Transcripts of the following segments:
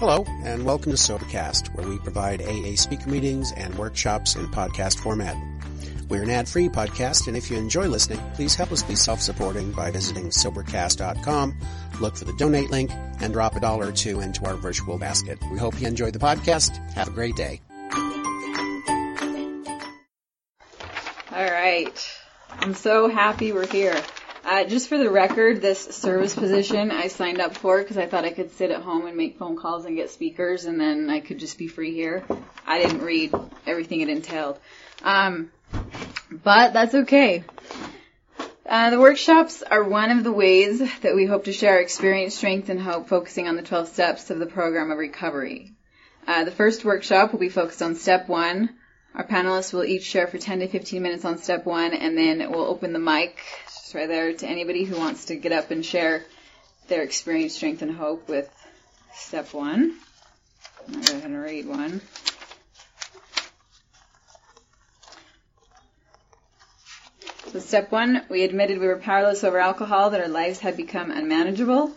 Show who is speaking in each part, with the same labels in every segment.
Speaker 1: Hello, and welcome to Sobercast, where we provide AA speaker meetings and workshops in podcast format. We're an ad-free podcast, and if you enjoy listening, please help us be self-supporting by visiting Sobercast.com, look for the donate link, and drop a dollar or two into our virtual basket. We hope you enjoy the podcast. Have a great day.
Speaker 2: All right. I'm so happy we're here. Uh, just for the record, this service position I signed up for because I thought I could sit at home and make phone calls and get speakers, and then I could just be free here. I didn't read everything it entailed, um, but that's okay. Uh, the workshops are one of the ways that we hope to share our experience, strength, and hope, focusing on the 12 steps of the program of recovery. Uh, the first workshop will be focused on step one. Our panelists will each share for 10 to 15 minutes on step one, and then we'll open the mic right there to anybody who wants to get up and share their experience, strength, and hope with step one. I'm going to go ahead and read one. So step one, we admitted we were powerless over alcohol, that our lives had become unmanageable.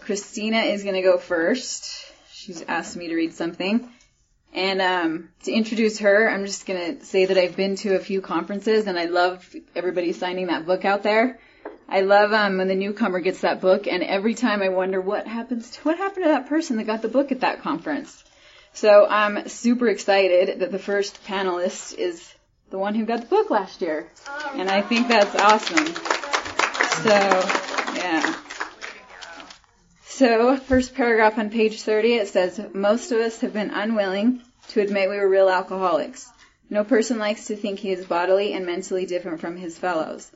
Speaker 2: Christina is going to go first. She's asked me to read something. And um, to introduce her, I'm just going to say that I've been to a few conferences and I love everybody signing that book out there. I love um, when the newcomer gets that book, and every time I wonder what happens to what happened to that person that got the book at that conference. So I'm super excited that the first panelist is the one who got the book last year, and I think that's awesome. So yeah. So, first paragraph on page 30, it says, Most of us have been unwilling to admit we were real alcoholics. No person likes to think he is bodily and mentally different from his fellows.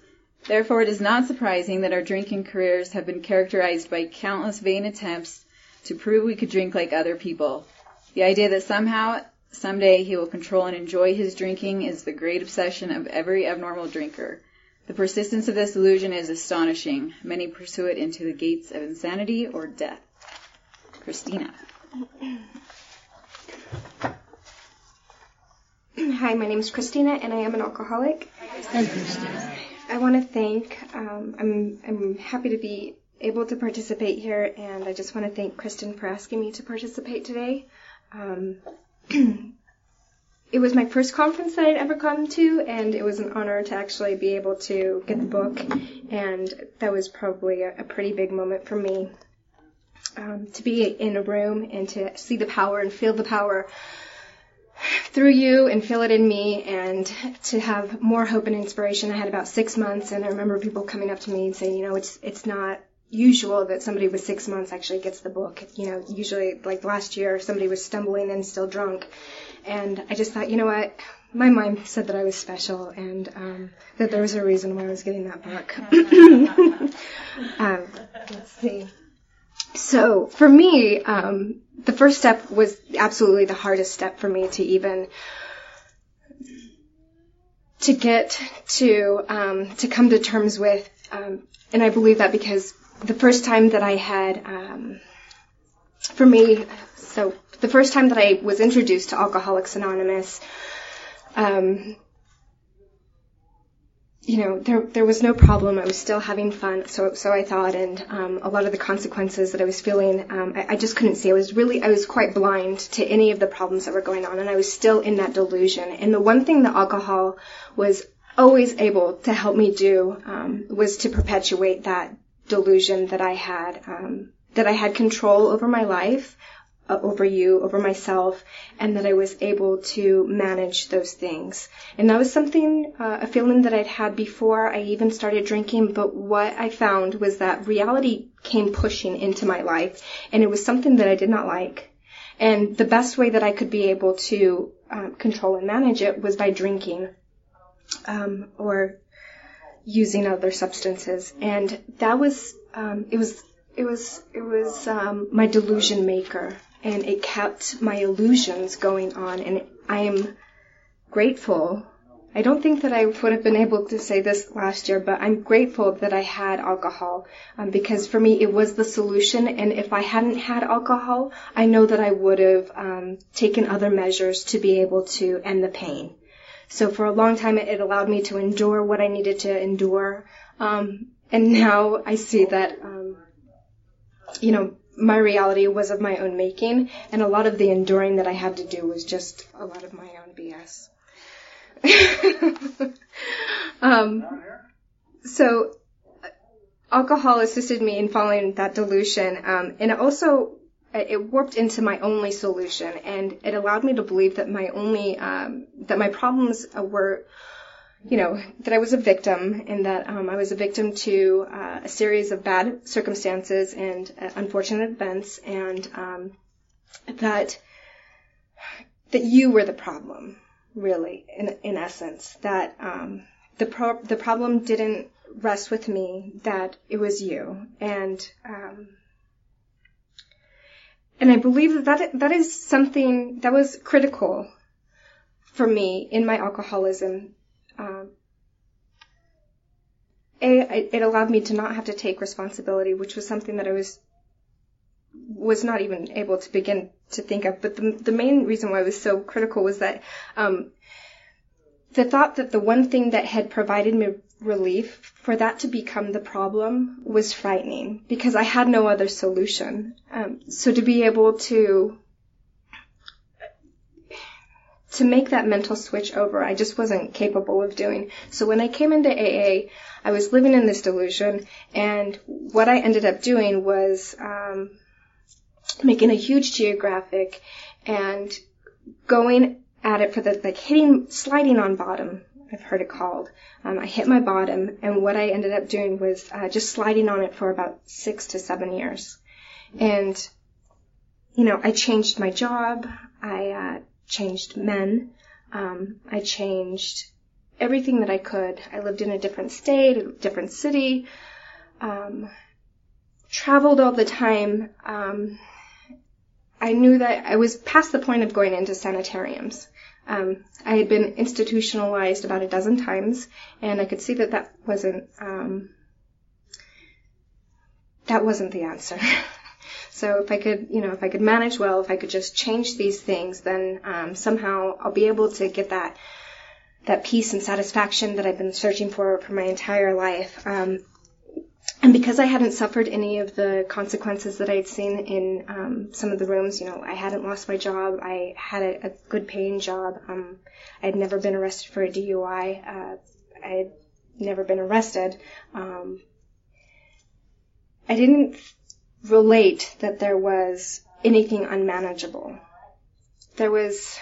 Speaker 2: Therefore, it is not surprising that our drinking careers have been characterized by countless vain attempts to prove we could drink like other people. The idea that somehow, someday, he will control and enjoy his drinking is the great obsession of every abnormal drinker. The persistence of this illusion is astonishing. Many pursue it into the gates of insanity or death. Christina.
Speaker 3: Hi, my name is Christina, and I am an alcoholic. I want to thank. Um, I'm I'm happy to be able to participate here, and I just want to thank Kristen for asking me to participate today. Um, it was my first conference that I'd ever come to, and it was an honor to actually be able to get the book, and that was probably a, a pretty big moment for me. Um, to be in a room and to see the power and feel the power through you and feel it in me and to have more hope and inspiration. I had about six months and I remember people coming up to me and saying, you know, it's, it's not usual that somebody with six months actually gets the book. You know, usually like last year somebody was stumbling and still drunk. And I just thought, you know what? My mind said that I was special and um, that there was a reason why I was getting that book. um, let's see. So for me, um, the first step was absolutely the hardest step for me to even to get to um, to come to terms with, um, and I believe that because the first time that I had, um, for me, so the first time that I was introduced to Alcoholics Anonymous, um, you know, there there was no problem. I was still having fun, so so I thought, and um, a lot of the consequences that I was feeling, um, I, I just couldn't see. I was really, I was quite blind to any of the problems that were going on, and I was still in that delusion. And the one thing that alcohol was always able to help me do um, was to perpetuate that delusion that I had, um, that I had control over my life, uh, over you, over myself, and that I was able to manage those things. And that was something, uh, a feeling that I'd had before I even started drinking, but what I found was that reality came pushing into my life, and it was something that I did not like. And the best way that I could be able to um, control and manage it was by drinking, um, or using other substances. And that was, um, it was, it was, it was um, my delusion maker and it kept my illusions going on. And I am grateful. I don't think that I would have been able to say this last year, but I'm grateful that I had alcohol um, because for me it was the solution. And if I hadn't had alcohol, I know that I would have um, taken other measures to be able to end the pain. So for a long time, it, it allowed me to endure what I needed to endure. Um, and now I see that, um, you know, my reality was of my own making, and a lot of the enduring that I had to do was just a lot of my own BS. um, so, alcohol assisted me in following that delusion, um, and it also it warped into my only solution, and it allowed me to believe that my only um, that my problems were you know, that I was a victim and that um, I was a victim to uh, a series of bad circumstances and uh, unfortunate events, and um, that that you were the problem, really, in in essence. That um, the pro- the problem didn't rest with me; that it was you, and um, and I believe that that, that is something that was critical for me in my alcoholism um, a, it allowed me to not have to take responsibility, which was something that I was was not even able to begin to think of. But the, the main reason why I was so critical was that um, the thought that the one thing that had provided me relief for that to become the problem was frightening because I had no other solution. Um, so to be able to to make that mental switch over, I just wasn't capable of doing. So when I came into AA, I was living in this delusion, and what I ended up doing was um, making a huge geographic and going at it for the like hitting, sliding on bottom. I've heard it called. Um, I hit my bottom, and what I ended up doing was uh, just sliding on it for about six to seven years. And, you know, I changed my job. I uh, changed men. Um, I changed everything that I could. I lived in a different state, a different city, um, traveled all the time. Um, I knew that I was past the point of going into sanitariums. Um, I had been institutionalized about a dozen times, and I could see that that wasn't um, that wasn't the answer. So if I could, you know, if I could manage well, if I could just change these things, then um, somehow I'll be able to get that that peace and satisfaction that I've been searching for for my entire life. Um, and because I hadn't suffered any of the consequences that I'd seen in um, some of the rooms, you know, I hadn't lost my job. I had a, a good paying job. Um, I had never been arrested for a DUI. Uh, I had never been arrested. Um, I didn't relate that there was anything unmanageable. There was,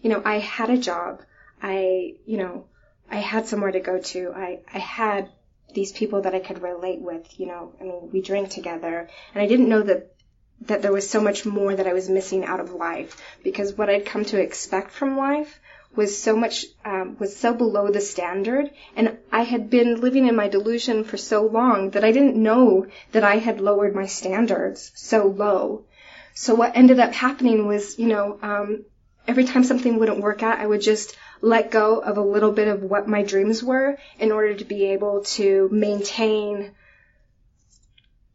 Speaker 3: you know, I had a job. I, you know, I had somewhere to go to. I, I had these people that I could relate with, you know, I mean, we drank together and I didn't know that, that there was so much more that I was missing out of life because what I'd come to expect from life was so much um, was so below the standard and i had been living in my delusion for so long that i didn't know that i had lowered my standards so low. So what ended up happening was you know um, every time something wouldn't work out i would just let go of a little bit of what my dreams were in order to be able to maintain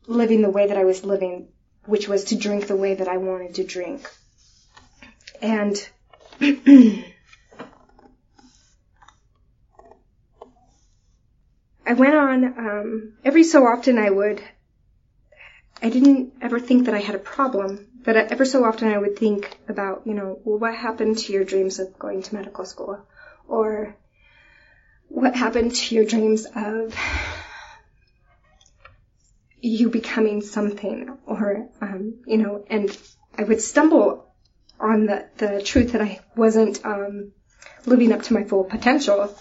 Speaker 3: living the way that i was living which was to drink the way that i wanted to drink. And I went on, um, every so often I would, I didn't ever think that I had a problem, but ever so often I would think about, you know, well, what happened to your dreams of going to medical school? Or what happened to your dreams of you becoming something? Or, um, you know, and I would stumble on the, the truth that I wasn't, um, living up to my full potential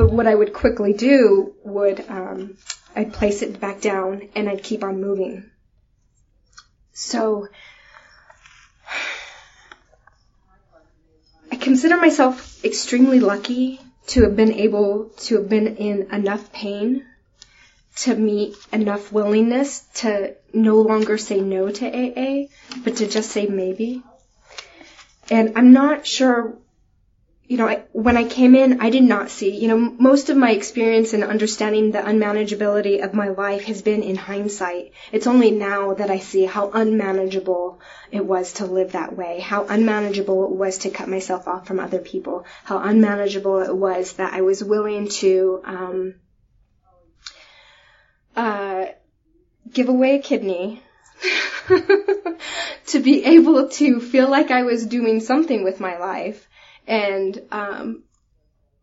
Speaker 3: but what I would quickly do would, um, I'd place it back down and I'd keep on moving. So, I consider myself extremely lucky to have been able to have been in enough pain to meet enough willingness to no longer say no to AA, but to just say maybe. And I'm not sure you know, I, when I came in, I did not see, you know, most of my experience in understanding the unmanageability of my life has been in hindsight. It's only now that I see how unmanageable it was to live that way, how unmanageable it was to cut myself off from other people, how unmanageable it was that I was willing to, um, uh, give away a kidney, to be able to feel like I was doing something with my life, and um,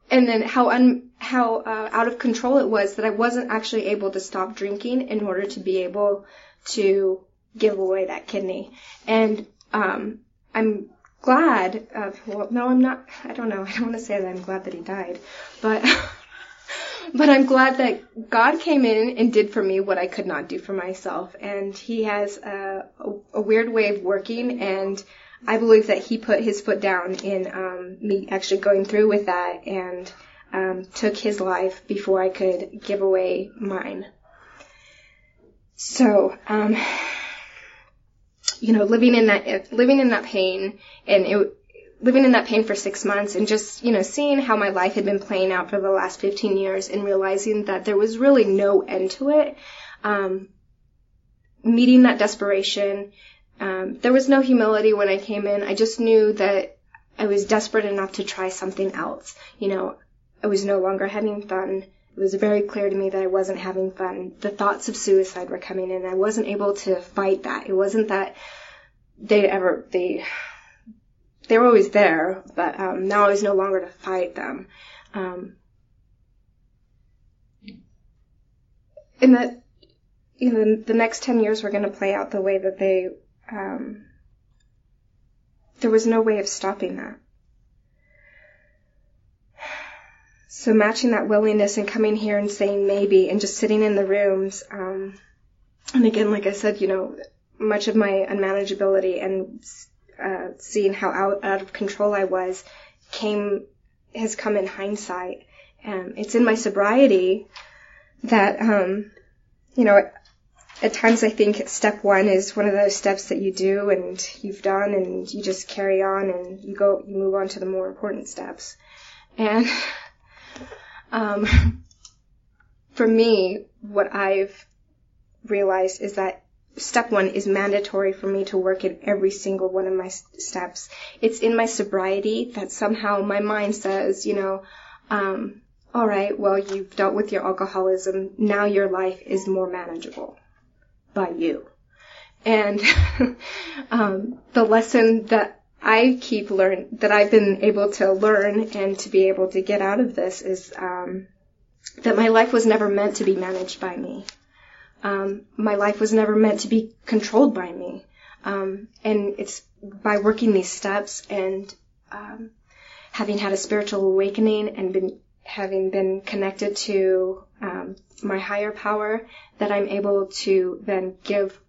Speaker 3: and then how un, how uh, out of control it was that I wasn't actually able to stop drinking in order to be able to give away that kidney. And um, I'm glad. Of, well, no, I'm not. I don't know. I don't want to say that I'm glad that he died, but. but I'm glad that God came in and did for me what I could not do for myself. And He has a, a, a weird way of working, and I believe that He put His foot down in um, me actually going through with that and um, took His life before I could give away mine. So, um, you know, living in that living in that pain and it, living in that pain for six months and just, you know, seeing how my life had been playing out for the last 15 years and realizing that there was really no end to it. Um, meeting that desperation. Um, there was no humility when I came in. I just knew that I was desperate enough to try something else. You know, I was no longer having fun. It was very clear to me that I wasn't having fun. The thoughts of suicide were coming in. I wasn't able to fight that. It wasn't that they ever, they, they were always there, but um, now I was no longer to fight them. Um, and that, you know, the, next 10 years were going to play out the way that they, um, there was no way of stopping that. So matching that willingness and coming here and saying maybe and just sitting in the rooms, um, and again, like I said, you know, much of my unmanageability and uh, seeing how out, out of control I was came has come in hindsight. Um, it's in my sobriety that um, you know at times I think step one is one of those steps that you do and you've done and you just carry on and you go you move on to the more important steps. And um, for me, what I've realized is that step one is mandatory for me to work in every single one of my steps. It's in my sobriety that somehow my mind says, you know, um, all right, well, you've dealt with your alcoholism. Now your life is more manageable by you. And um, the lesson that I keep learn that I've been able to learn and to be able to get out of this is um, that my life was never meant to be managed by me. Um, my life was never meant to be controlled by me. Um, and it's by working these steps and um, having had a spiritual awakening and been having been connected to um, my higher power that I'm able to then give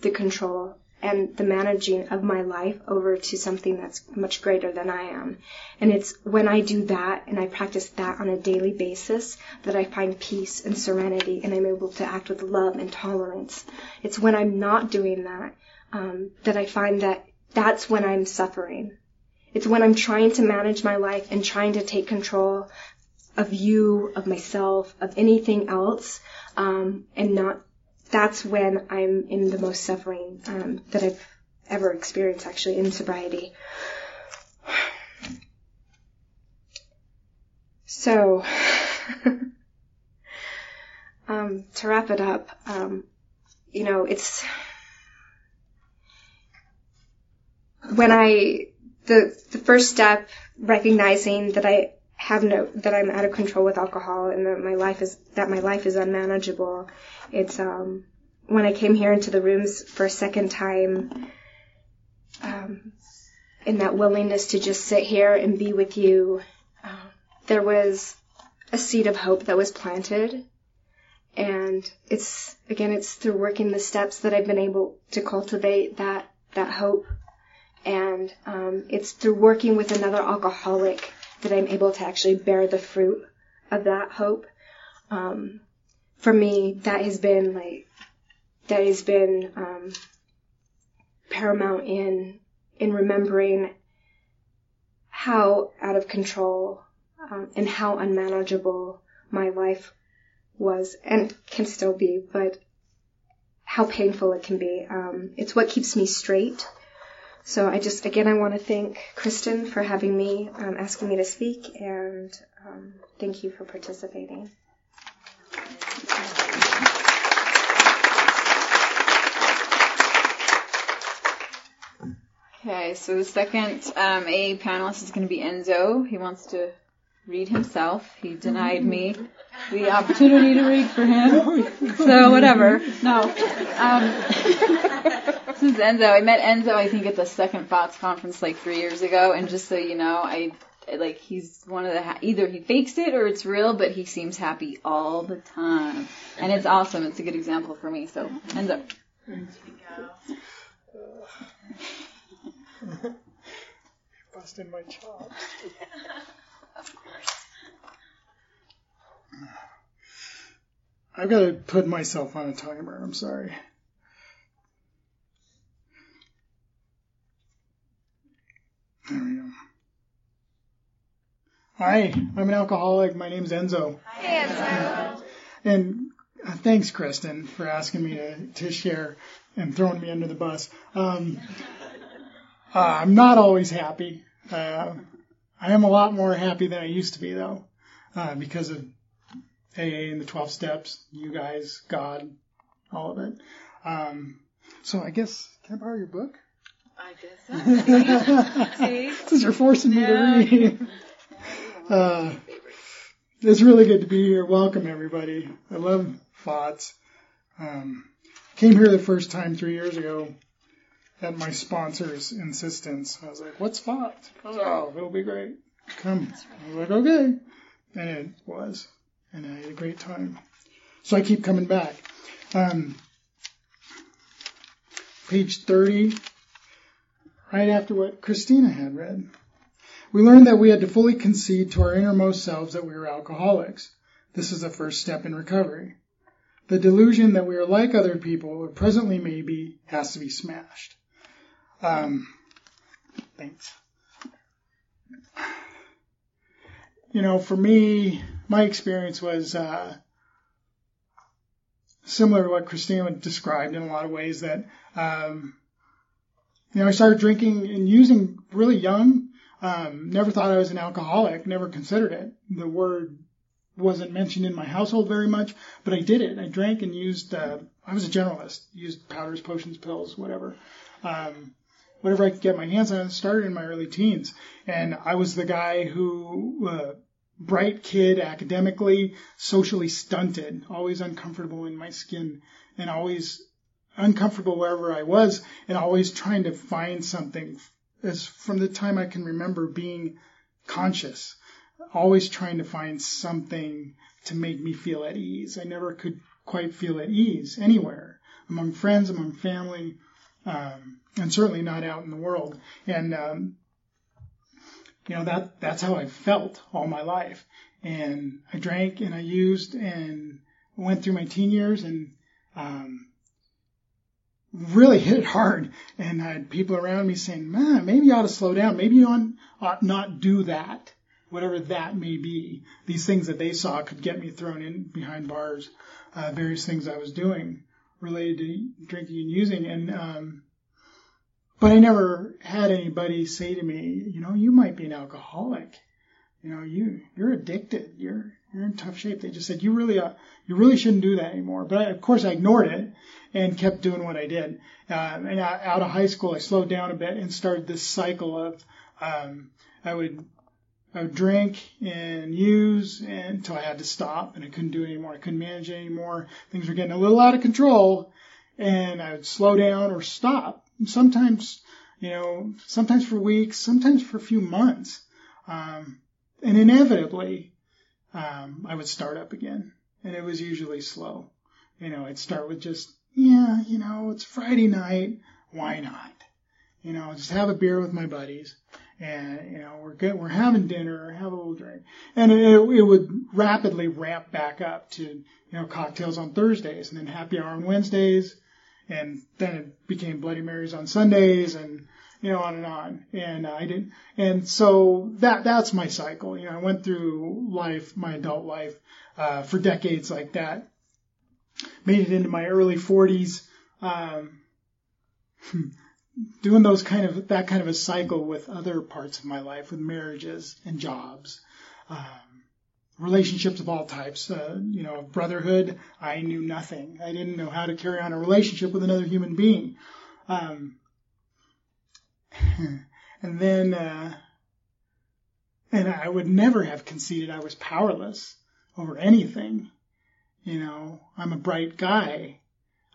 Speaker 3: the control and the managing of my life over to something that's much greater than I am. And it's when I do that and I practice that on a daily basis that I find peace and serenity and I'm able to act with love and tolerance. It's when I'm not doing that um, that I find that that's when I'm suffering. It's when I'm trying to manage my life and trying to take control of you, of myself, of anything else, um, and not that's when I'm in the most suffering um, that I've ever experienced, actually, in sobriety. So, um, to wrap it up, um, you know, it's when I the the first step, recognizing that I have no that I'm out of control with alcohol and that my life is that my life is unmanageable. It's um when I came here into the rooms for a second time, um, in that willingness to just sit here and be with you, uh, there was a seed of hope that was planted. And it's, again, it's through working the steps that I've been able to cultivate that, that hope. And, um, it's through working with another alcoholic that I'm able to actually bear the fruit of that hope. Um, for me, that has been like that has been um, paramount in in remembering how out of control um, and how unmanageable my life was and can still be, but how painful it can be. Um, it's what keeps me straight so I just, again, I want to thank Kristen for having me, um, asking me to speak, and um, thank you for participating.
Speaker 2: Okay, so the second um, A panelist is going to be Enzo. He wants to read himself. He denied me the opportunity to read for him. So whatever. No. Um, this is Enzo. I met Enzo, I think, at the second FOTS conference like three years ago. And just so you know, I like he's one of the ha- either he fakes it or it's real, but he seems happy all the time, and it's awesome. It's a good example for me. So Enzo.
Speaker 4: Busting my chops.
Speaker 2: Of course.
Speaker 4: I've got to put myself on a timer. I'm sorry. There we go. Hi, I'm an alcoholic. My name's Enzo.
Speaker 3: Hey, Enzo.
Speaker 4: And uh, thanks, Kristen, for asking me to, to share and throwing me under the bus. Um, uh, I'm not always happy. Uh, I am a lot more happy than I used to be, though, uh, because of AA and the 12 steps, you guys, God, all of it. Um, so I guess, can I borrow your book?
Speaker 2: I guess so. See?
Speaker 4: Since you're forcing me to read. Uh, it's really good to be here. Welcome, everybody. I love FOTS. Um, came here the first time three years ago at my sponsor's insistence. I was like, what's FOTS? Oh, it'll be great. Come. I was like, okay. And it was. And I had a great time. So I keep coming back. Um, page 30, right after what Christina had read. We learned that we had to fully concede to our innermost selves that we were alcoholics. This is the first step in recovery. The delusion that we are like other people, or presently may be, has to be smashed. Um, thanks. You know, for me, my experience was uh, similar to what Christina described in a lot of ways. That um, you know, I started drinking and using really young. Um, never thought I was an alcoholic. Never considered it. The word wasn't mentioned in my household very much, but I did it. I drank and used. Uh, I was a generalist. Used powders, potions, pills, whatever. Um, whatever I could get my hands on. Started in my early teens, and I was the guy who. Uh, bright kid academically, socially stunted, always uncomfortable in my skin, and always uncomfortable wherever I was, and always trying to find something. As from the time I can remember being conscious, always trying to find something to make me feel at ease. I never could quite feel at ease anywhere, among friends, among family, um, and certainly not out in the world. And um, you know that that's how I felt all my life. And I drank and I used and went through my teen years and um, really hit it hard. And I had people around me saying, "Man, maybe you ought to slow down. Maybe you ought, not do that, whatever that may be." These things that they saw could get me thrown in behind bars. Uh, various things I was doing related to drinking and using, and um, but I never had anybody say to me, you know, you might be an alcoholic. You know, you you're addicted. You're you're in tough shape. They just said you really uh, you really shouldn't do that anymore. But I, of course, I ignored it and kept doing what I did. Uh, and I, out of high school, I slowed down a bit and started this cycle of um, I would I would drink and use until I had to stop and I couldn't do it anymore. I couldn't manage it anymore. Things were getting a little out of control, and I would slow down or stop sometimes, you know, sometimes for weeks, sometimes for a few months. Um, and inevitably, um, I would start up again. And it was usually slow. You know, I'd start with just, yeah, you know, it's Friday night. Why not? You know, just have a beer with my buddies. And, you know, we're good, we're having dinner, have a little drink. And it, it would rapidly ramp back up to, you know, cocktails on Thursdays and then happy hour on Wednesdays and then it became Bloody Marys on Sundays, and you know on and on. And I didn't, and so that that's my cycle. You know, I went through life, my adult life, uh, for decades like that. Made it into my early 40s, um, doing those kind of that kind of a cycle with other parts of my life, with marriages and jobs. Um, relationships of all types. Uh, you know, brotherhood, I knew nothing. I didn't know how to carry on a relationship with another human being. Um, and then, uh, and I would never have conceded I was powerless over anything. You know, I'm a bright guy.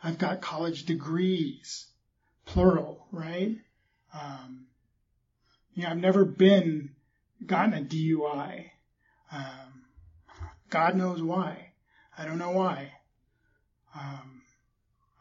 Speaker 4: I've got college degrees, plural, right? Um, you know, I've never been gotten a DUI. Um, God knows why. I don't know why. Um,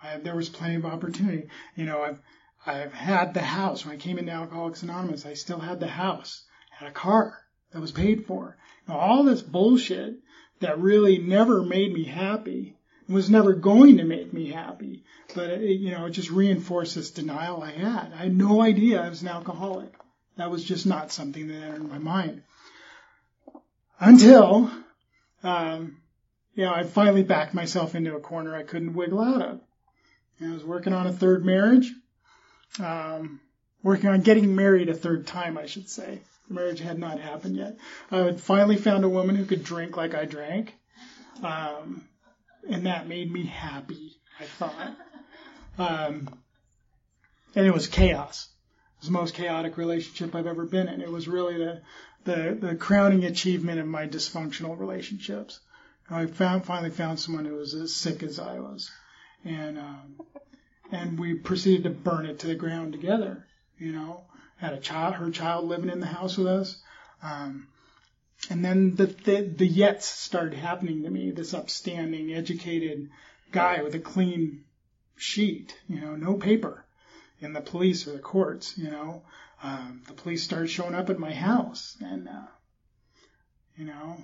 Speaker 4: I, there was plenty of opportunity. You know, I've I've had the house when I came into Alcoholics Anonymous. I still had the house, had a car that was paid for. Know, all this bullshit that really never made me happy was never going to make me happy. But it, you know, it just reinforced this denial I had. I had no idea I was an alcoholic. That was just not something that entered my mind until, um, you know, I finally backed myself into a corner I couldn't wiggle out of. And I was working on a third marriage, um, working on getting married a third time, I should say. The marriage had not happened yet. I had finally found a woman who could drink like I drank. Um, and that made me happy, I thought. Um, and it was chaos. It was the most chaotic relationship I've ever been in. It was really the, the, the crowning achievement of my dysfunctional relationships. I found, finally found someone who was as sick as I was. And, um, and we proceeded to burn it to the ground together, you know, had a child, her child living in the house with us. Um, and then the, the, the yets started happening to me, this upstanding, educated guy with a clean sheet, you know, no paper in the police or the courts, you know. Um, the police started showing up at my house and, uh, you know,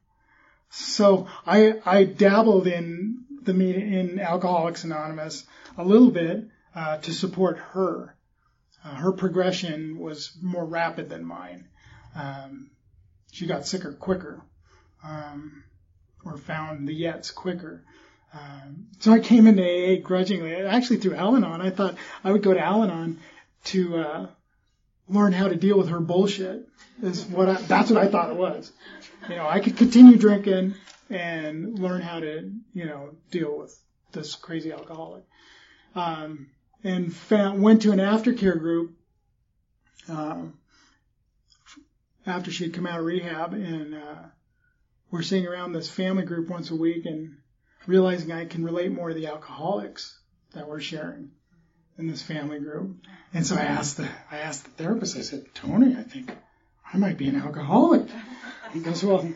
Speaker 4: so I, I dabbled in the in Alcoholics Anonymous a little bit, uh, to support her. Uh, her progression was more rapid than mine. Um, she got sicker quicker, um, or found the yets quicker. Um, so I came into AA grudgingly. Actually, through Al-Anon, I thought I would go to Al-Anon to uh, learn how to deal with her bullshit. Is what I, that's what I thought it was. You know, I could continue drinking and learn how to, you know, deal with this crazy alcoholic. Um, and found, went to an aftercare group um, after she had come out of rehab, and uh, we're sitting around this family group once a week and realizing I can relate more to the alcoholics that we're sharing in this family group. And so I asked the I asked the therapist. I said, Tony, I think I might be an alcoholic. He goes, Well,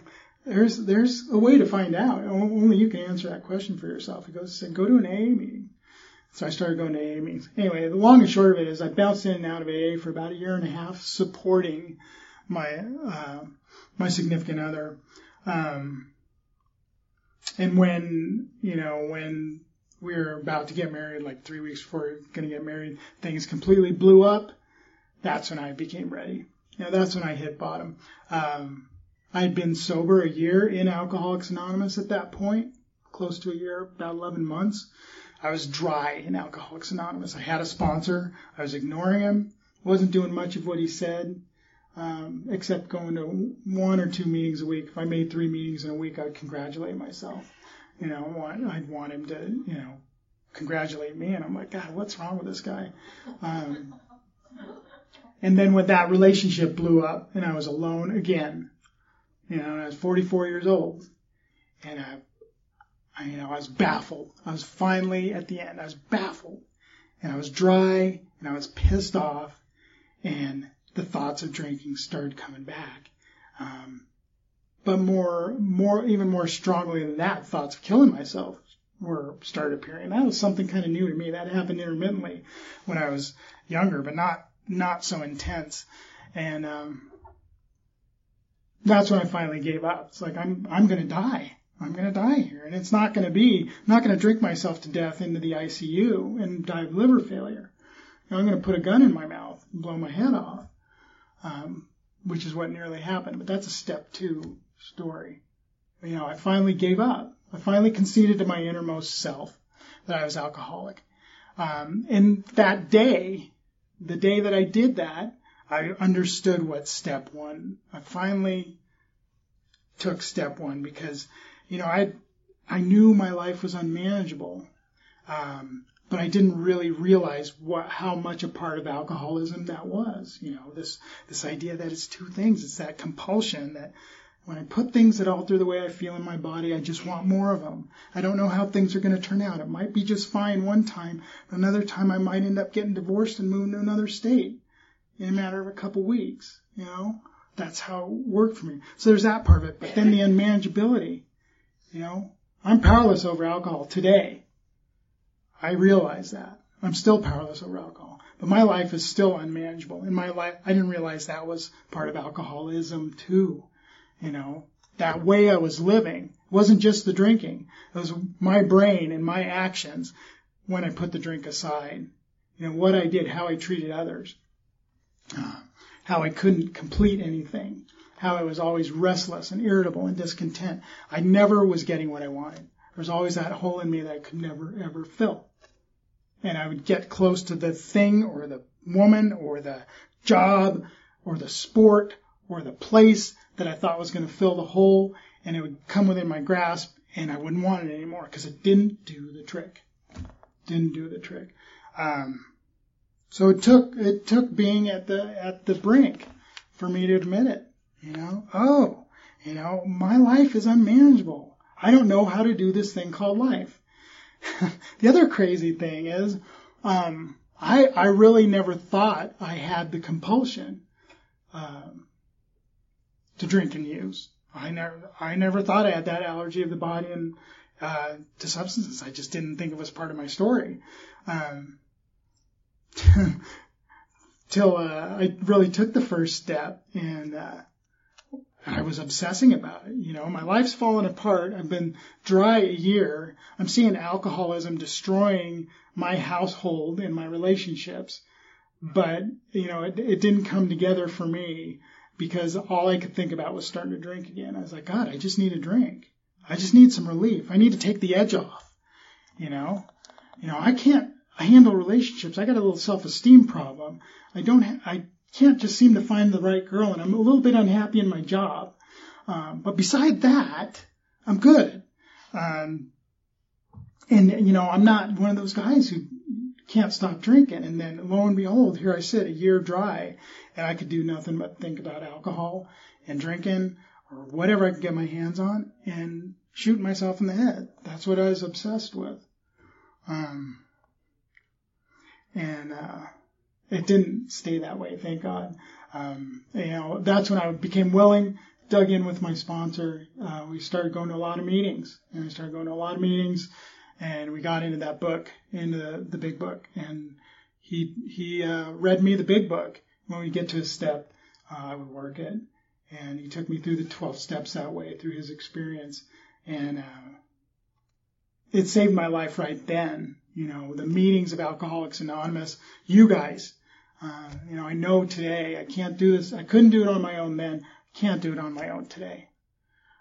Speaker 4: there's there's a way to find out. Only you can answer that question for yourself. He goes, said, Go to an AA meeting. So I started going to AA meetings. Anyway, the long and short of it is I bounced in and out of AA for about a year and a half, supporting my uh, my significant other. Um, and when you know when we were about to get married, like three weeks before we were going to get married, things completely blew up. That's when I became ready. You know, that's when I hit bottom. Um, I had been sober a year in Alcoholics Anonymous at that point, close to a year, about 11 months. I was dry in Alcoholics Anonymous. I had a sponsor. I was ignoring him. Wasn't doing much of what he said, um, except going to one or two meetings a week. If I made three meetings in a week, I'd congratulate myself. You know, I'd want him to, you know, congratulate me. And I'm like, God, what's wrong with this guy? Um, and then when that relationship blew up and I was alone again, you know, I was 44 years old and I I, you know, I was baffled. I was finally at the end. I was baffled and I was dry and I was pissed off and the thoughts of drinking started coming back. Um, but more, more, even more strongly than that, thoughts of killing myself were started appearing. That was something kind of new to me. That happened intermittently when I was younger, but not, not so intense. And, um, that's when I finally gave up. It's like, I'm, I'm to die. I'm to die here. And it's not to be, I'm not to drink myself to death into the ICU and die of liver failure. I'm to put a gun in my mouth and blow my head off, um, which is what nearly happened. But that's a step two story. You know, I finally gave up. I finally conceded to my innermost self that I was alcoholic. Um, and that day, the day that I did that, I understood what step one. I finally took step one because you know, I I knew my life was unmanageable, um, but I didn't really realize what how much a part of alcoholism that was. You know, this this idea that it's two things. It's that compulsion that when I put things that alter the way I feel in my body, I just want more of them. I don't know how things are going to turn out. It might be just fine one time, but another time I might end up getting divorced and moving to another state in a matter of a couple weeks. You know, that's how it worked for me. So there's that part of it. But then the unmanageability. You know, I'm powerless over alcohol today. I realize that. I'm still powerless over alcohol. But my life is still unmanageable. In my life, I didn't realize that was part of alcoholism too. You know, that way I was living wasn't just the drinking. It was my brain and my actions when I put the drink aside. You know, what I did, how I treated others, uh, how I couldn't complete anything, how I was always restless and irritable and discontent. I never was getting what I wanted. There was always that hole in me that I could never ever fill. And I would get close to the thing or the woman or the job or the sport or the place that I thought was going to fill the hole and it would come within my grasp and I wouldn't want it anymore because it didn't do the trick. Didn't do the trick. Um, so it took it took being at the at the brink for me to admit it. You know, oh, you know, my life is unmanageable. I don't know how to do this thing called life. the other crazy thing is, um, I I really never thought I had the compulsion um, to drink and use. I never I never thought I had that allergy of the body and uh, to substances. I just didn't think it was part of my story. Um, till uh, I really took the first step and uh, I was obsessing about it. You know, my life's fallen apart. I've been dry a year. I'm seeing alcoholism destroying my household and my relationships. But, you know, it, it didn't come together for me because all I could think about was starting to drink again. I was like, God, I just need a drink. I just need some relief. I need to take the edge off. You know, you know, I can't handle relationships. I got a little self-esteem problem. I don't, ha- I can't just seem to find the right girl and I'm a little bit unhappy in my job. Um, but beside that, I'm good. Um, and you know, I'm not one of those guys who can't stop drinking. And then lo and behold, here I sit a year dry and I could do nothing but think about alcohol and drinking or whatever I could get my hands on and shoot myself in the head. That's what I was obsessed with. Um, and uh, it didn't stay that way, thank God. Um, you know, that's when I became willing, dug in with my sponsor. Uh, we started going to a lot of meetings, and we started going to a lot of meetings, and we got into that book, into the, the big book, and he he uh, read me the big book. When we get to a step, uh, I would work it, and he took me through the 12 steps that way through his experience, and uh, it saved my life right then you know, the meetings of Alcoholics Anonymous, you guys. Uh, you know, I know today I can't do this. I couldn't do it on my own then. Can't do it on my own today.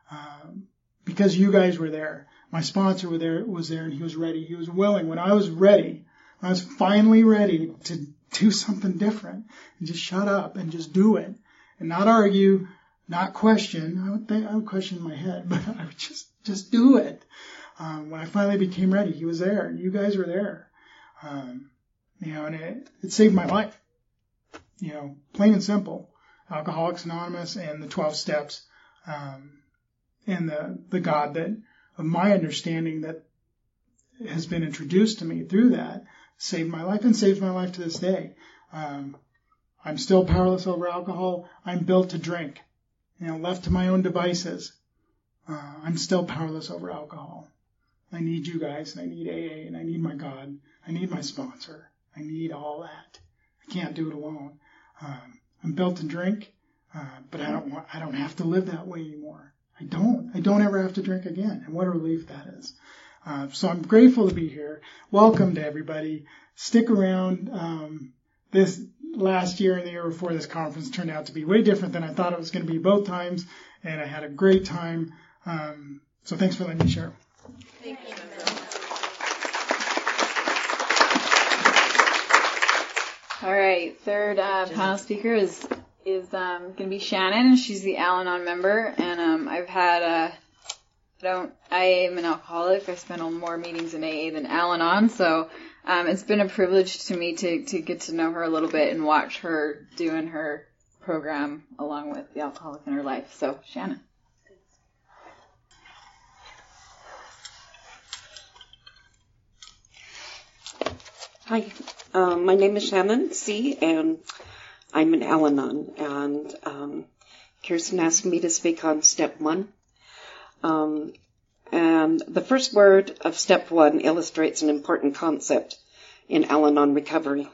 Speaker 4: Um, because you guys were there. My sponsor was there, was there and he was ready. He was willing. When I was ready, I was finally ready to do something different and just shut up and just do it and not argue, not question. I would think, I would question in my head, but I would just, just do it um, when I finally became ready, he was there, and you guys were there. Um, you know, and it, it saved my life. You know, plain and simple. Alcoholics Anonymous and the 12 steps, um, and the, the God that, my understanding that has been introduced to me through that saved my life and saves my life to this day. Um, I'm still powerless over alcohol. I'm built to drink. You know, left to my own devices, uh, I'm still powerless over alcohol. I need you guys, and I need AA, and I need my God. I need my sponsor. I need all that. I can't do it alone. Um, I'm built to drink, uh, but I don't want, I don't have to live that way anymore. I don't. I don't ever have to drink again, and what a relief that is. Uh, so I'm grateful to be here. Welcome to everybody. Stick around. Um, this last year and the year before this conference turned out to be way different than I thought it was going to be both times, and I had a great time. Um, so thanks for letting me share. Thank you.
Speaker 2: All right, third uh, panel speaker is is um, going to be Shannon, and she's the Al-Anon member. And um, I've had a, I don't. I am an alcoholic. I spent on more meetings in AA than Al-Anon, so um, it's been a privilege to me to to get to know her a little bit and watch her doing her program along with the alcoholic in her life. So, Shannon.
Speaker 5: Hi, um, my name is Shannon C. and I'm an Al-Anon. And um, Kirsten asked me to speak on step one. Um, and the first word of step one illustrates an important concept in Al-Anon recovery.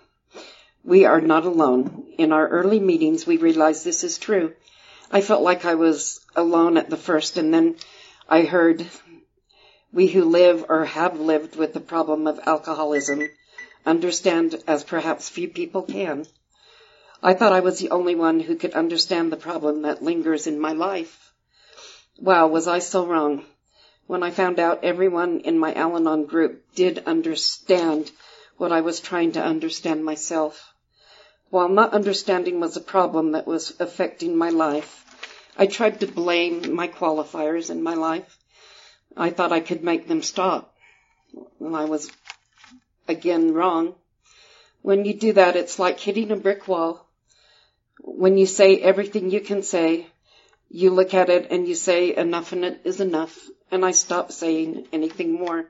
Speaker 5: We are not alone. In our early meetings, we realized this is true. I felt like I was alone at the first, and then I heard we who live or have lived with the problem of alcoholism understand as perhaps few people can. I thought I was the only one who could understand the problem that lingers in my life. Wow, was I so wrong. When I found out everyone in my Al-Anon group did understand what I was trying to understand myself. While not understanding was a problem that was affecting my life, I tried to blame my qualifiers in my life. I thought I could make them stop. And I was again wrong. When you do that, it's like hitting a brick wall. When you say everything you can say, you look at it and you say enough and it is enough. And I stopped saying anything more.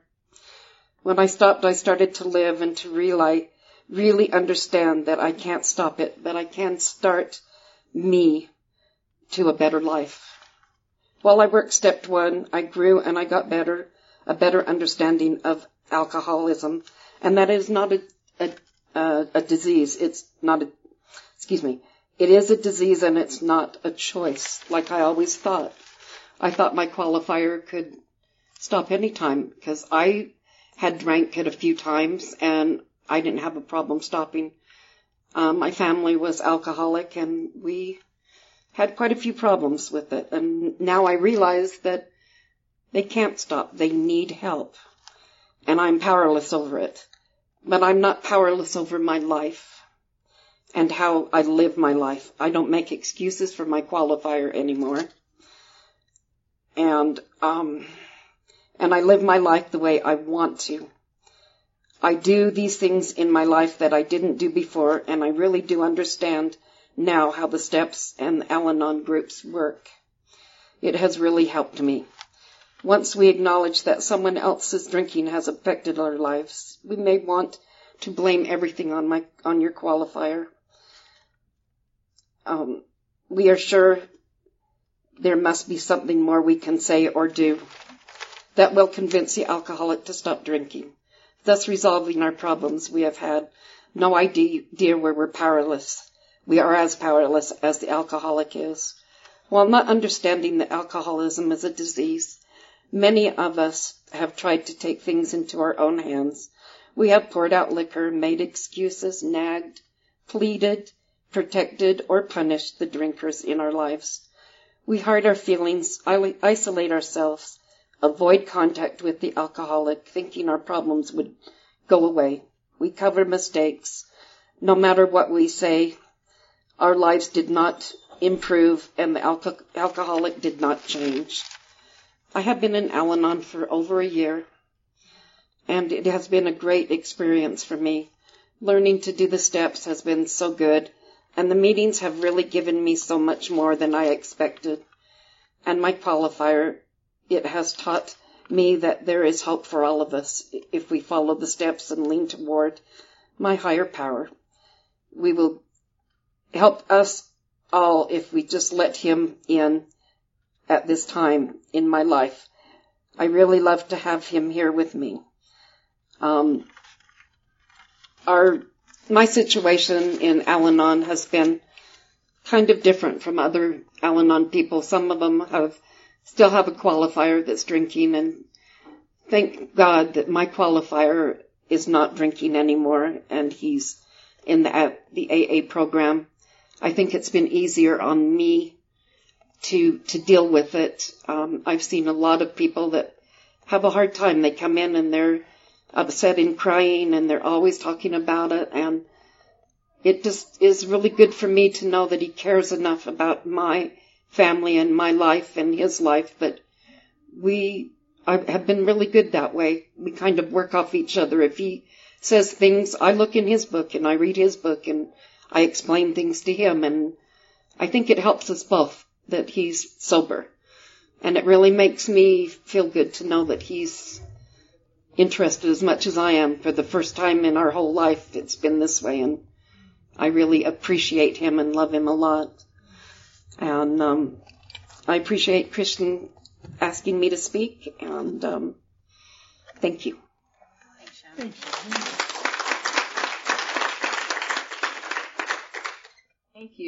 Speaker 5: When I stopped, I started to live and to realize, really understand that I can't stop it, but I can start me to a better life. While I worked step one, I grew and I got better, a better understanding of alcoholism and that is not a, a, a, a disease. It's not a, excuse me, it is a disease and it's not a choice, like I always thought. I thought my qualifier could stop any time because I had drank it a few times and I didn't have a problem stopping. Um, my family was alcoholic and we had quite a few problems with it. And now I realize that they can't stop. They need help and I'm powerless over it. But I'm not powerless over my life and how I live my life. I don't make excuses for my qualifier anymore. And, um, and I live my life the way I want to. I do these things in my life that I didn't do before, and I really do understand now how the steps and Al-Anon groups work. It has really helped me. Once we acknowledge that someone else's drinking has affected our lives, we may want to blame everything on my on your qualifier. Um, we are sure there must be something more we can say or do that will convince the alcoholic to stop drinking, thus resolving our problems we have had no idea where we're powerless. We are as powerless as the alcoholic is. While not understanding that alcoholism is a disease, Many of us have tried to take things into our own hands. We have poured out liquor, made excuses, nagged, pleaded, protected, or punished the drinkers in our lives. We hide our feelings, isolate ourselves, avoid contact with the alcoholic, thinking our problems would go away. We cover mistakes. No matter what we say, our lives did not improve and the alco- alcoholic did not change. I have been in Al Anon for over a year, and it has been a great experience for me. Learning to do the steps has been so good, and the meetings have really given me so much more than I expected. And my qualifier, it has taught me that there is hope for all of us if we follow the steps and lean toward my higher power. We will help us all if we just let him in at this time in my life. I really love to have him here with me. Um, our my situation in Al-Anon has been kind of different from other Al-Anon people. Some of them have still have a qualifier that's drinking, and thank God that my qualifier is not drinking anymore, and he's in the the AA program. I think it's been easier on me to to deal with it. Um, I've seen a lot of people that have a hard time. They come in and they're upset and crying, and they're always talking about it. And it just is really good for me to know that he cares enough about my family and my life and his life that we I have been really good that way. We kind of work off each other. If he says things, I look in his book and I read his book and I explain things to him and I think it helps us both that he's sober. And it really makes me feel good to know that he's interested as much as I am. For the first time in our whole life, it's been this way, and I really appreciate him and love him a lot. And um, I appreciate Christian asking me to speak, and um, thank you.
Speaker 2: Thank you,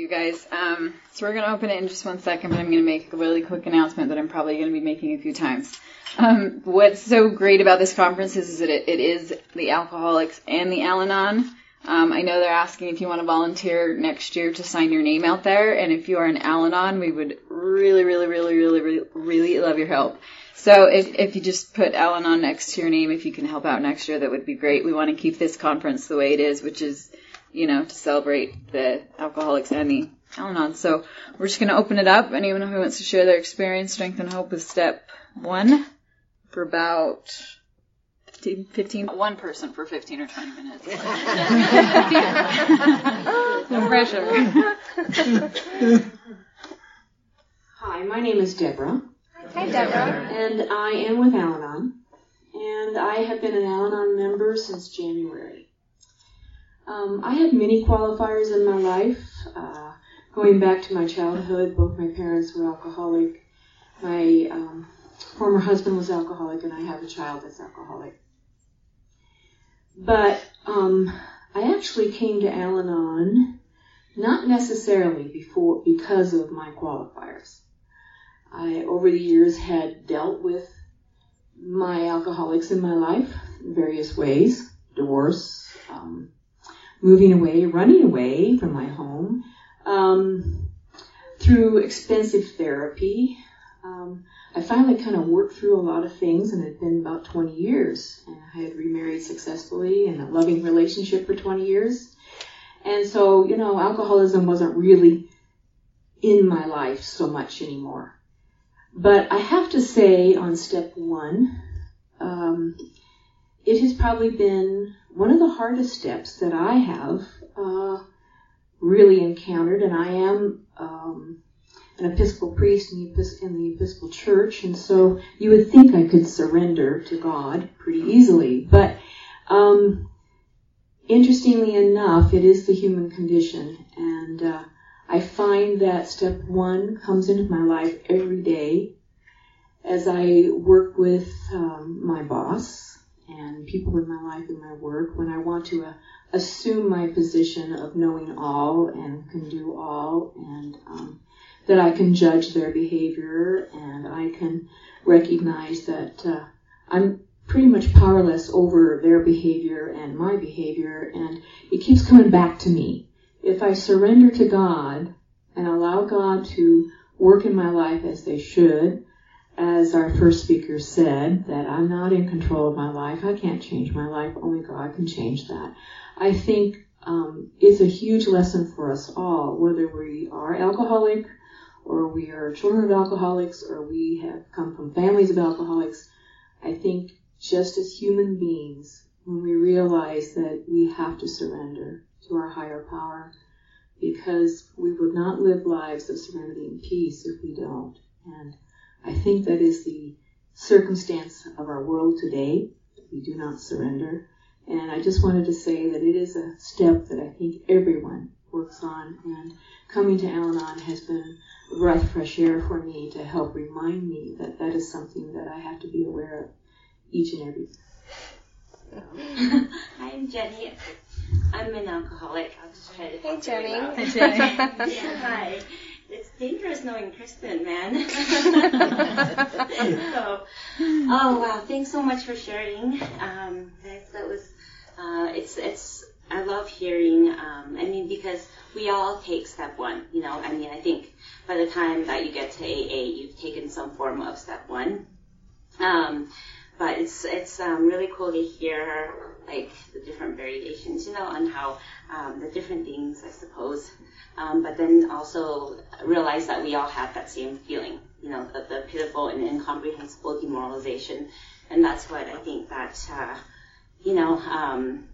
Speaker 2: guys. Um, so we're going to open it in just one second, but I'm going to make a really quick announcement that I'm probably going to be making a few times. Um, what's so great about this conference is, is that it, it is the alcoholics and the Al-Anon. Um, I know they're asking if you want to volunteer next year to sign your name out there, and if you are an Al-Anon, we would really, really, really, really, really, really love your help. So if, if you just put Al-Anon next to your name, if you can help out next year, that would be great. We want to keep this conference the way it is, which is you know, to celebrate the alcoholics and the Al-Anon. So we're just going to open it up. Anyone who wants to share their experience, strength, and hope with step one for about 15, 15 one person for 15 or 20 minutes. no pressure.
Speaker 6: Hi, my name is Deborah.
Speaker 3: Hi, Deborah.
Speaker 6: And I am with Al-Anon. And I have been an Al-Anon member since January. Um, I had many qualifiers in my life. Uh, going back to my childhood, both my parents were alcoholic. My um, former husband was alcoholic, and I have a child that's alcoholic. But um, I actually came to Al-Anon not necessarily before because of my qualifiers. I, over the years, had dealt with my alcoholics in my life in various ways, divorce, um, moving away, running away from my home, um, through expensive therapy. Um, I finally kind of worked through a lot of things, and it had been about 20 years. And I had remarried successfully in a loving relationship for 20 years. And so, you know, alcoholism wasn't really in my life so much anymore. But I have to say, on step one, um, it has probably been one of the hardest steps that I have uh, really encountered, and I am um, an Episcopal priest in the, in the Episcopal Church, and so you would think I could surrender to God pretty easily. But um, interestingly enough, it is the human condition, and uh, I find that step one comes into my life every day as I work with um, my boss and people in my life and my work when I want to uh, assume my position of knowing all and can do all and um, that I can judge their behavior and I can recognize that uh, I'm pretty much powerless over their behavior and my behavior and it keeps coming back to me. If I surrender to God and allow God to work in my life as they should, as our first speaker said, that I'm not in control of my life. I can't change my life. Only God can change that. I think um, it's a huge lesson for us all, whether we are alcoholic or we are children of alcoholics or we have come from families of alcoholics. I think just as human beings, when we realize that we have to surrender to our higher power, because we would not live lives of serenity and peace if we don't. And I think that is the circumstance of our world today. We do not surrender. And I just wanted to say that it is a step that I think everyone works on. And coming to Al Anon has been a breath of fresh air for me to help remind me that that is something that I have to be aware of each and every
Speaker 7: day. Hi, I'm Jenny. I'm an alcoholic. I'll just try to.
Speaker 3: Hey, Jenny.
Speaker 7: Hey, Jenny. yeah, hi it's knowing Kristen, man. so, oh wow, thanks so much for sharing. Um, that, that was, uh, it's it's. I love hearing. Um, I mean, because we all take step one. You know, I mean, I think by the time that you get to AA, you've taken some form of step one. Um, but it's it's um, really cool to hear like the different variations, you know, on how um, the different things, I suppose. Um, but then also realize that we all have that same feeling, you know, the, the pitiful and incomprehensible demoralization, and that's what I think that, uh, you know. Um,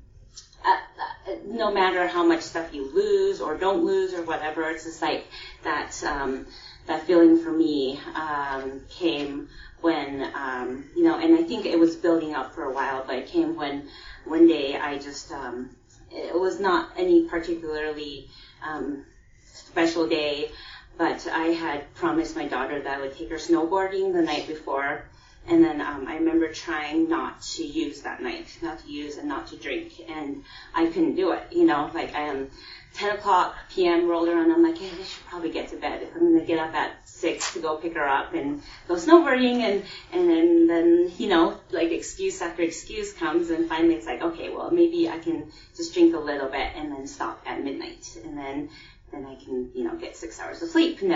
Speaker 7: uh, uh, no matter how much stuff you lose or don't lose or whatever, it's just like that um, that feeling for me um, came when um, you know, and I think it was building up for a while, but it came when one day I just um, it was not any particularly um, special day, but I had promised my daughter that I would take her snowboarding the night before. And then um, I remember trying not to use that night, not to use and not to drink, and I couldn't do it. You know, like I am 10 o'clock p.m. rolled around. I'm like, yeah, I should probably get to bed. I'm going to get up at 6 to go pick her up and go snowboarding. And, and then, then, you know, like excuse after excuse comes. And finally it's like, okay, well, maybe I can just drink a little bit and then stop at midnight. And then, then I can, you know, get six hours of sleep. And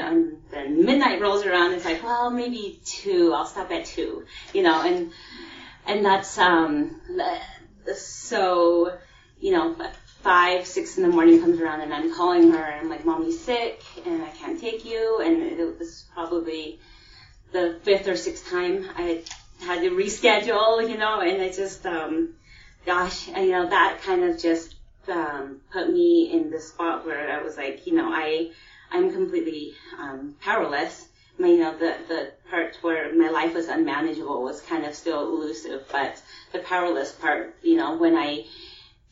Speaker 7: then midnight rolls around. It's like, well, maybe two. I'll stop at two, you know, and, and that's, um, so, you know, five, six in the morning comes around and I'm calling her and I'm like, mommy's sick and I can't take you. And it was probably the fifth or sixth time I had to reschedule, you know, and it just, um, gosh, you know, that kind of just, um, put me in the spot where I was like, you know, I, I'm completely, um, powerless. My, you know, the, the part where my life was unmanageable was kind of still elusive, but the powerless part, you know, when I,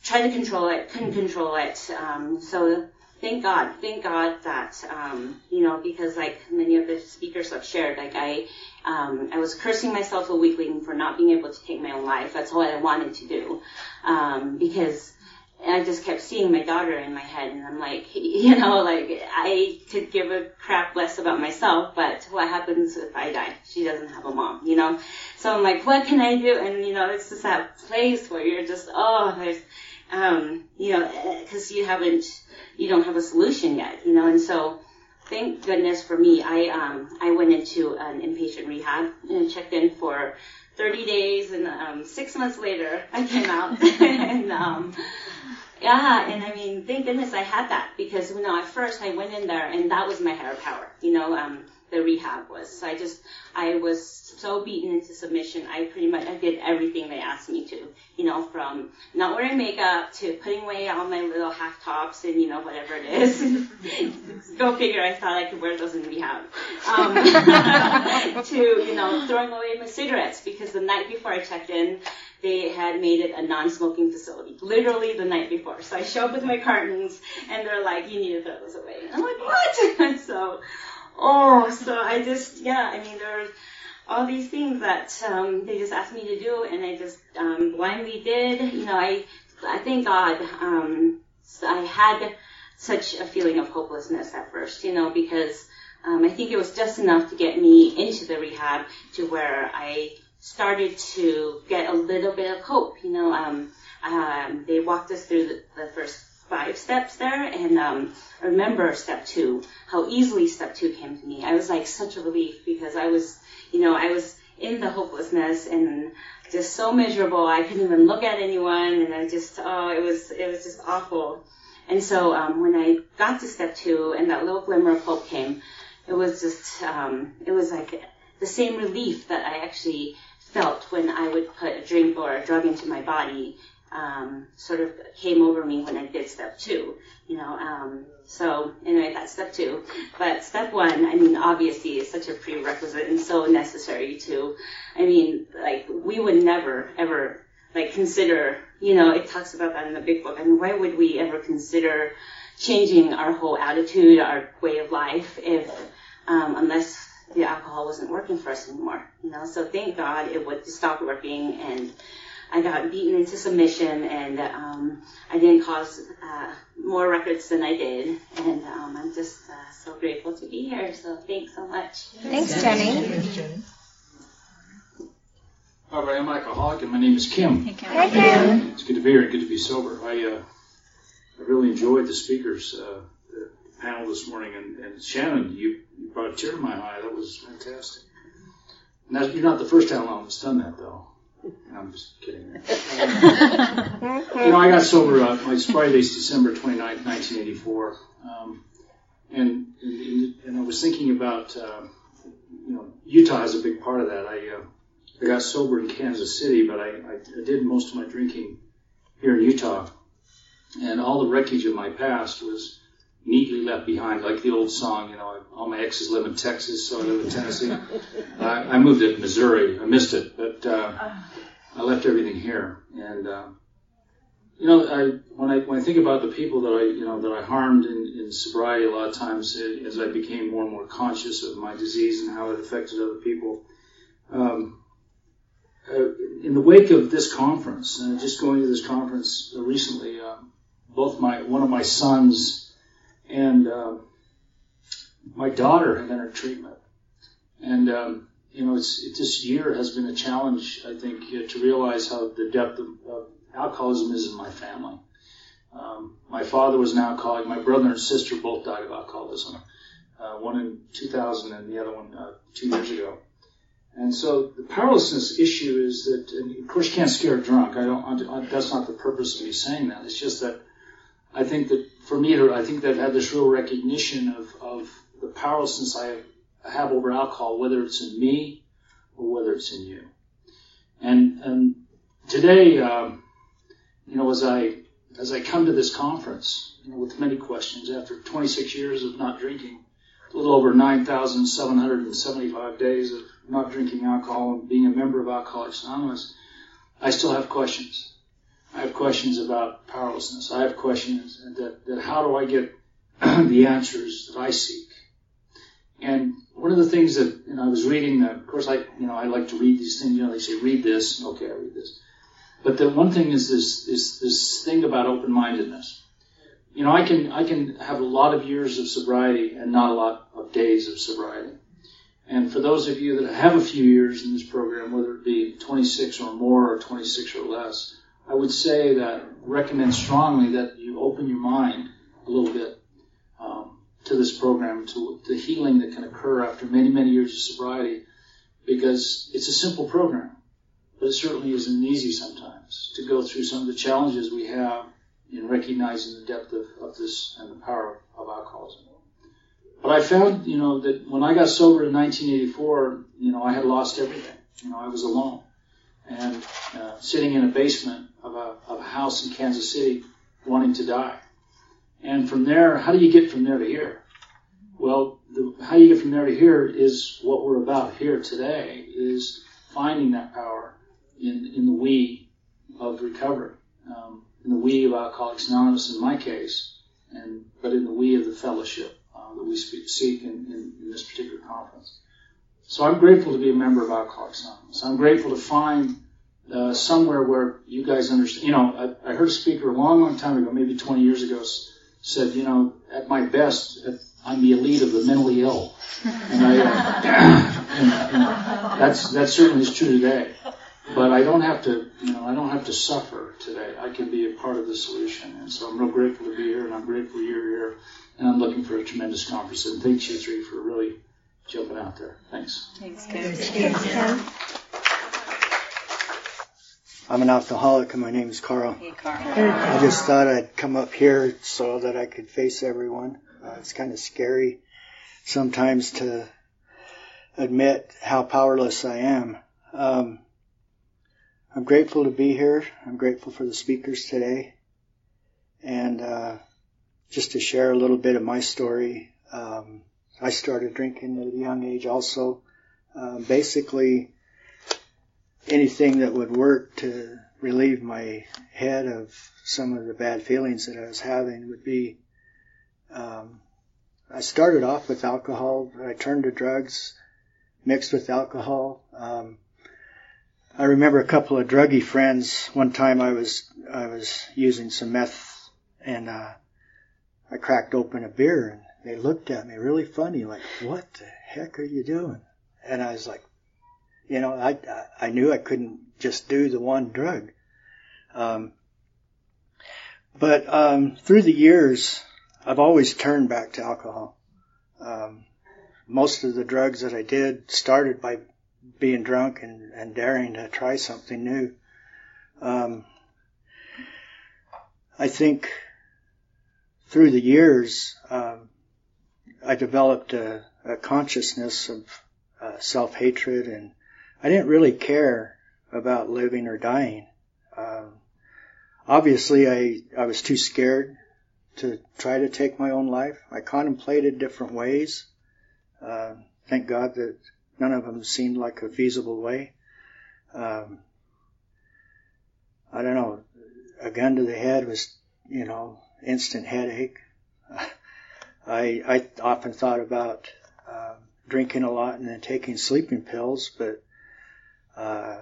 Speaker 7: tried to control it, couldn't control it. Um, so thank God, thank God that um, you know because like many of the speakers have shared, like I um, I was cursing myself a weekling for not being able to take my own life. That's all I wanted to do um, because. I just kept seeing my daughter in my head, and I'm like, you know, like I could give a crap less about myself, but what happens if I die? She doesn't have a mom, you know. So I'm like, what can I do? And you know, it's just that place where you're just, oh, there's um, you know, because you haven't, you don't have a solution yet, you know, and so thank goodness for me, I um, I went into an inpatient rehab and checked in for 30 days, and um, six months later I came out, and um, yeah, and I mean, thank goodness I had that because you know at first I went in there and that was my higher power, you know, um, the rehab was. So I just, I was so beaten into submission. I pretty much, I did everything they asked me to, you know, from not wearing makeup to putting away all my little half tops and, you know, whatever it is. Go figure, I thought I could wear those in rehab. Um, to, you know, throwing away my cigarettes because the night before I checked in, they had made it a non-smoking facility, literally the night before. So I show up with my cartons, and they're like, "You need to throw those away." And I'm like, "What?" so Oh, so I just, yeah, I mean, there are all these things that um, they just asked me to do, and I just um, blindly did. You know, I, I thank God um, I had such a feeling of hopelessness at first, you know, because um, I think it was just enough to get me into the rehab to where I started to get a little bit of hope. You know, um, um, they walked us through the, the first five steps there, and um, I remember step two, how easily step two came to me. I was like such a relief because I was, you know, I was in the hopelessness and just so miserable. I couldn't even look at anyone, and I just, oh, it was, it was just awful. And so um, when I got to step two and that little glimmer of hope came, it was just, um, it was like the same relief that I actually felt when I would put a drink or a drug into my body um, sort of came over me when I did step two. You know, um, so anyway, that's step two. But step one, I mean, obviously is such a prerequisite and so necessary to, I mean, like we would never ever like consider, you know, it talks about that in the big book. I mean, why would we ever consider changing our whole attitude, our way of life, if um, unless the alcohol wasn't working for us anymore, you know? So thank God it would stop working and I got beaten into submission, and um, I didn't cause uh, more records than I did. And um, I'm just uh, so grateful to be here. So thanks so much.
Speaker 3: Thanks, Jenny.
Speaker 8: Thanks, Jenny. All right, I'm alcoholic, and my name is Kim.
Speaker 2: Hey, Kim.
Speaker 3: Hi, Kim.
Speaker 8: It's good to be here and good to be sober. I uh, I really enjoyed the speakers uh, the panel this morning, and, and Shannon, you, you brought a tear to my eye. That was fantastic. Now, you're not the first Al that's done that, though. I'm just kidding. you know, I got sober. Uh, my sobriety date is December 29, 1984, um, and, and and I was thinking about uh, you know Utah has a big part of that. I uh, I got sober in Kansas City, but I, I, I did most of my drinking here in Utah, and all the wreckage of my past was neatly left behind, like the old song, you know, all my exes live in Texas, so I live in Tennessee. I, I moved to Missouri. I missed it, but uh, I left everything here. And uh, you know, I when I when I think about the people that I you know that I harmed in, in sobriety, a lot of times it, as I became more and more conscious of my disease and how it affected other people. Um, uh, in the wake of this conference, uh, just going to this conference recently, uh, both my one of my sons and um, my daughter had entered treatment. And, um, you know, it's, it, this year has been a challenge, I think, to realize how the depth of, of alcoholism is in my family. Um, my father was an alcoholic. My brother and sister both died of alcoholism. Uh, one in 2000 and the other one uh, two years ago. And so the powerlessness issue is that, and of course, you can't scare a drunk. I don't. I, that's not the purpose of me saying that. It's just that I think that for me, I think that had this real recognition of, of the powerlessness I have over alcohol, whether it's in me or whether it's in you. And, and today, um, you know, as I, as I come to this conference, you know, with many questions after 26 years of not drinking, a little over 9,775 days of not drinking alcohol and being a member of Alcoholics Anonymous, I still have questions. I have questions about powerlessness. I have questions that, that how do I get the answers that I seek? And one of the things that know, I was reading, uh, of course, I you know I like to read these things. You know, they say read this. Okay, I read this. But the one thing is this is this thing about open-mindedness. You know, I can I can have a lot of years of sobriety and not a lot of days of sobriety. And for those of you that have a few years in this program, whether it be 26 or more or 26 or less, I would say that recommend strongly that you open your mind a little bit um, to this program, to the healing that can occur after many, many years of sobriety, because it's a simple program, but it certainly isn't easy sometimes to go through some of the challenges we have in recognizing the depth of, of this and the power of alcoholism. But I found, you know, that when I got sober in 1984, you know, I had lost everything. You know, I was alone and uh, sitting in a basement of a, of a house in Kansas City wanting to die. And from there, how do you get from there to here? Well, the, how you get from there to here is what we're about here today, is finding that power in, in the we of recovery, um, in the we of Alcoholics Anonymous in my case, and but in the we of the fellowship uh, that we speak, seek in, in, in this particular conference. So I'm grateful to be a member of Alcoholics Anonymous. I'm grateful to find uh, somewhere where you guys understand. You know, I, I, heard a speaker a long, long time ago, maybe 20 years ago, said, you know, at my best, I'm the elite of the mentally ill, and I, uh, and, and that's that certainly is true today. But I don't have to, you know, I don't have to suffer today. I can be a part of the solution, and so I'm real grateful to be here, and I'm grateful you're here, and I'm looking for a tremendous conference. And thanks you three for really jumping out there. Thanks.
Speaker 2: Thanks, Ken. Thanks, Ken.
Speaker 9: I'm an alcoholic and my name is Carl.
Speaker 2: Hey, Carl.
Speaker 9: I just thought I'd come up here so that I could face everyone. Uh, it's kind of scary sometimes to admit how powerless I am. Um, I'm grateful to be here. I'm grateful for the speakers today. And uh, just to share a little bit of my story, um, I started drinking at a young age also. Uh, basically, anything that would work to relieve my head of some of the bad feelings that I was having would be. Um, I started off with alcohol. I turned to drugs, mixed with alcohol. Um, I remember a couple of druggy friends. One time I was I was using some meth, and uh, I cracked open a beer, they looked at me really funny, like, "What the heck are you doing?" And I was like, you know, I, I knew I couldn't just do the one drug. Um, but um, through the years, I've always turned back to alcohol. Um, most of the drugs that I did started by being drunk and, and daring to try something new. Um, I think through the years, um, I developed a, a consciousness of uh, self-hatred, and I didn't really care about living or dying. Um, obviously, I I was too scared to try to take my own life. I contemplated different ways. Uh, thank God that none of them seemed like a feasible way. Um, I don't know. A gun to the head was, you know, instant headache. I I often thought about uh, drinking a lot and then taking sleeping pills, but uh,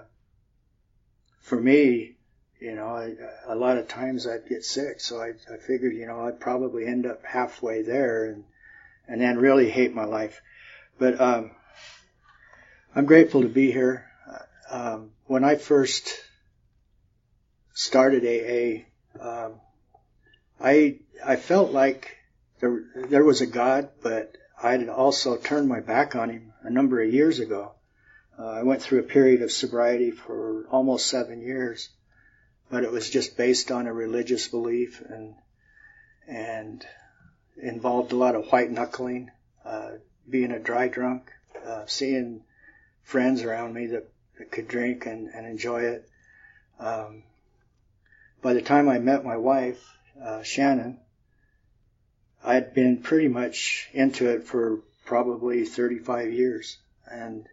Speaker 9: for me, you know, I, a lot of times I'd get sick, so I, I figured, you know, I'd probably end up halfway there and and then really hate my life. But um, I'm grateful to be here. Um, when I first started AA, um, I I felt like there there was a God, but I had also turned my back on him a number of years ago. Uh, I went through a period of sobriety for almost seven years, but it was just based on a religious belief and and involved a lot of white knuckling, uh, being a dry drunk, uh, seeing friends around me that, that could drink and, and enjoy it. Um, by the time I met my wife, uh, Shannon, I'd been pretty much into it for probably 35 years. And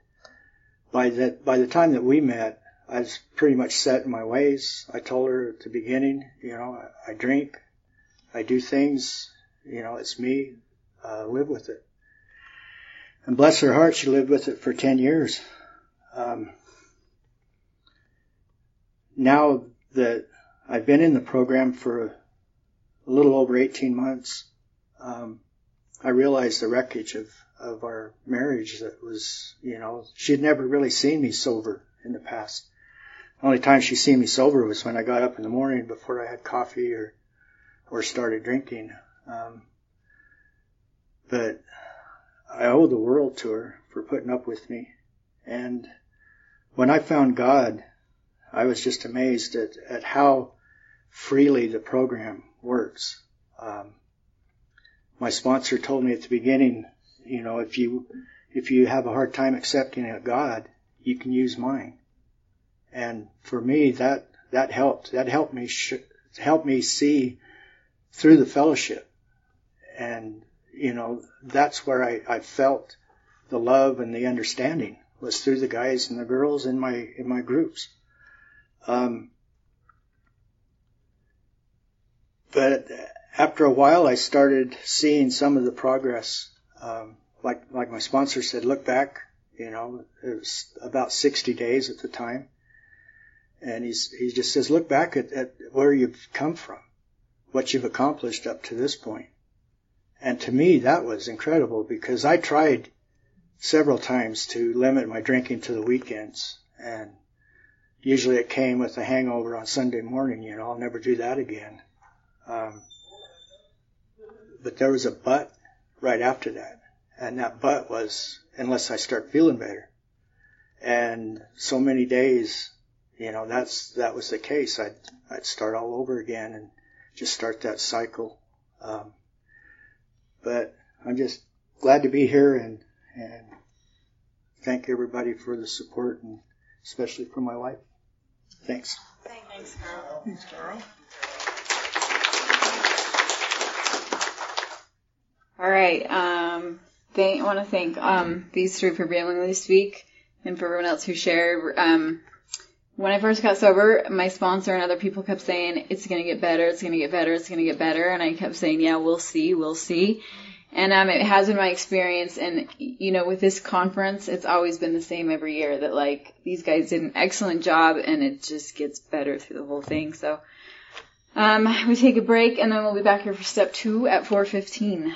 Speaker 9: by that, by the time that we met, I was pretty much set in my ways. I told her at the beginning, you know, I, drink, I do things, you know, it's me, uh, live with it. And bless her heart, she lived with it for 10 years. Um, now that I've been in the program for a little over 18 months, um, I realized the wreckage of, of our marriage that was, you know, she had never really seen me sober in the past. The only time she seen me sober was when I got up in the morning before I had coffee or, or started drinking. Um, but I owe the world to her for putting up with me. And when I found God, I was just amazed at, at how freely the program works. Um, my sponsor told me at the beginning, you know, if you if you have a hard time accepting a God, you can use mine. And for me, that that helped. That helped me sh- me see through the fellowship, and you know, that's where I, I felt the love and the understanding was through the guys and the girls in my in my groups. Um, but after a while, I started seeing some of the progress. Um, like like my sponsor said, look back. You know, it was about 60 days at the time, and he's he just says, look back at, at where you've come from, what you've accomplished up to this point. And to me, that was incredible because I tried several times to limit my drinking to the weekends. And usually it came with a hangover on Sunday morning, you know, I'll never do that again. Um, but there was a but right after that. And that but was, unless I start feeling better. And so many days, you know, that's, that was the case. I'd, I'd start all over again and just start that cycle. Um, but I'm just glad to be here and, and thank everybody for the support and especially for my wife. Thanks.
Speaker 2: Thanks, Carl.
Speaker 4: Thanks, Carl.
Speaker 2: All right. Um, I want to thank um, these three for being willing to speak and for everyone else who shared. Um, when I first got sober, my sponsor and other people kept saying, it's going to get better, it's going to get better, it's going to get better. And I kept saying, yeah, we'll see, we'll see. And um, it has been my experience. And, you know, with this conference, it's always been the same every year that, like, these guys did an excellent job and it just gets better through the whole thing. So um, we take a break and then we'll be back here for step two at 415.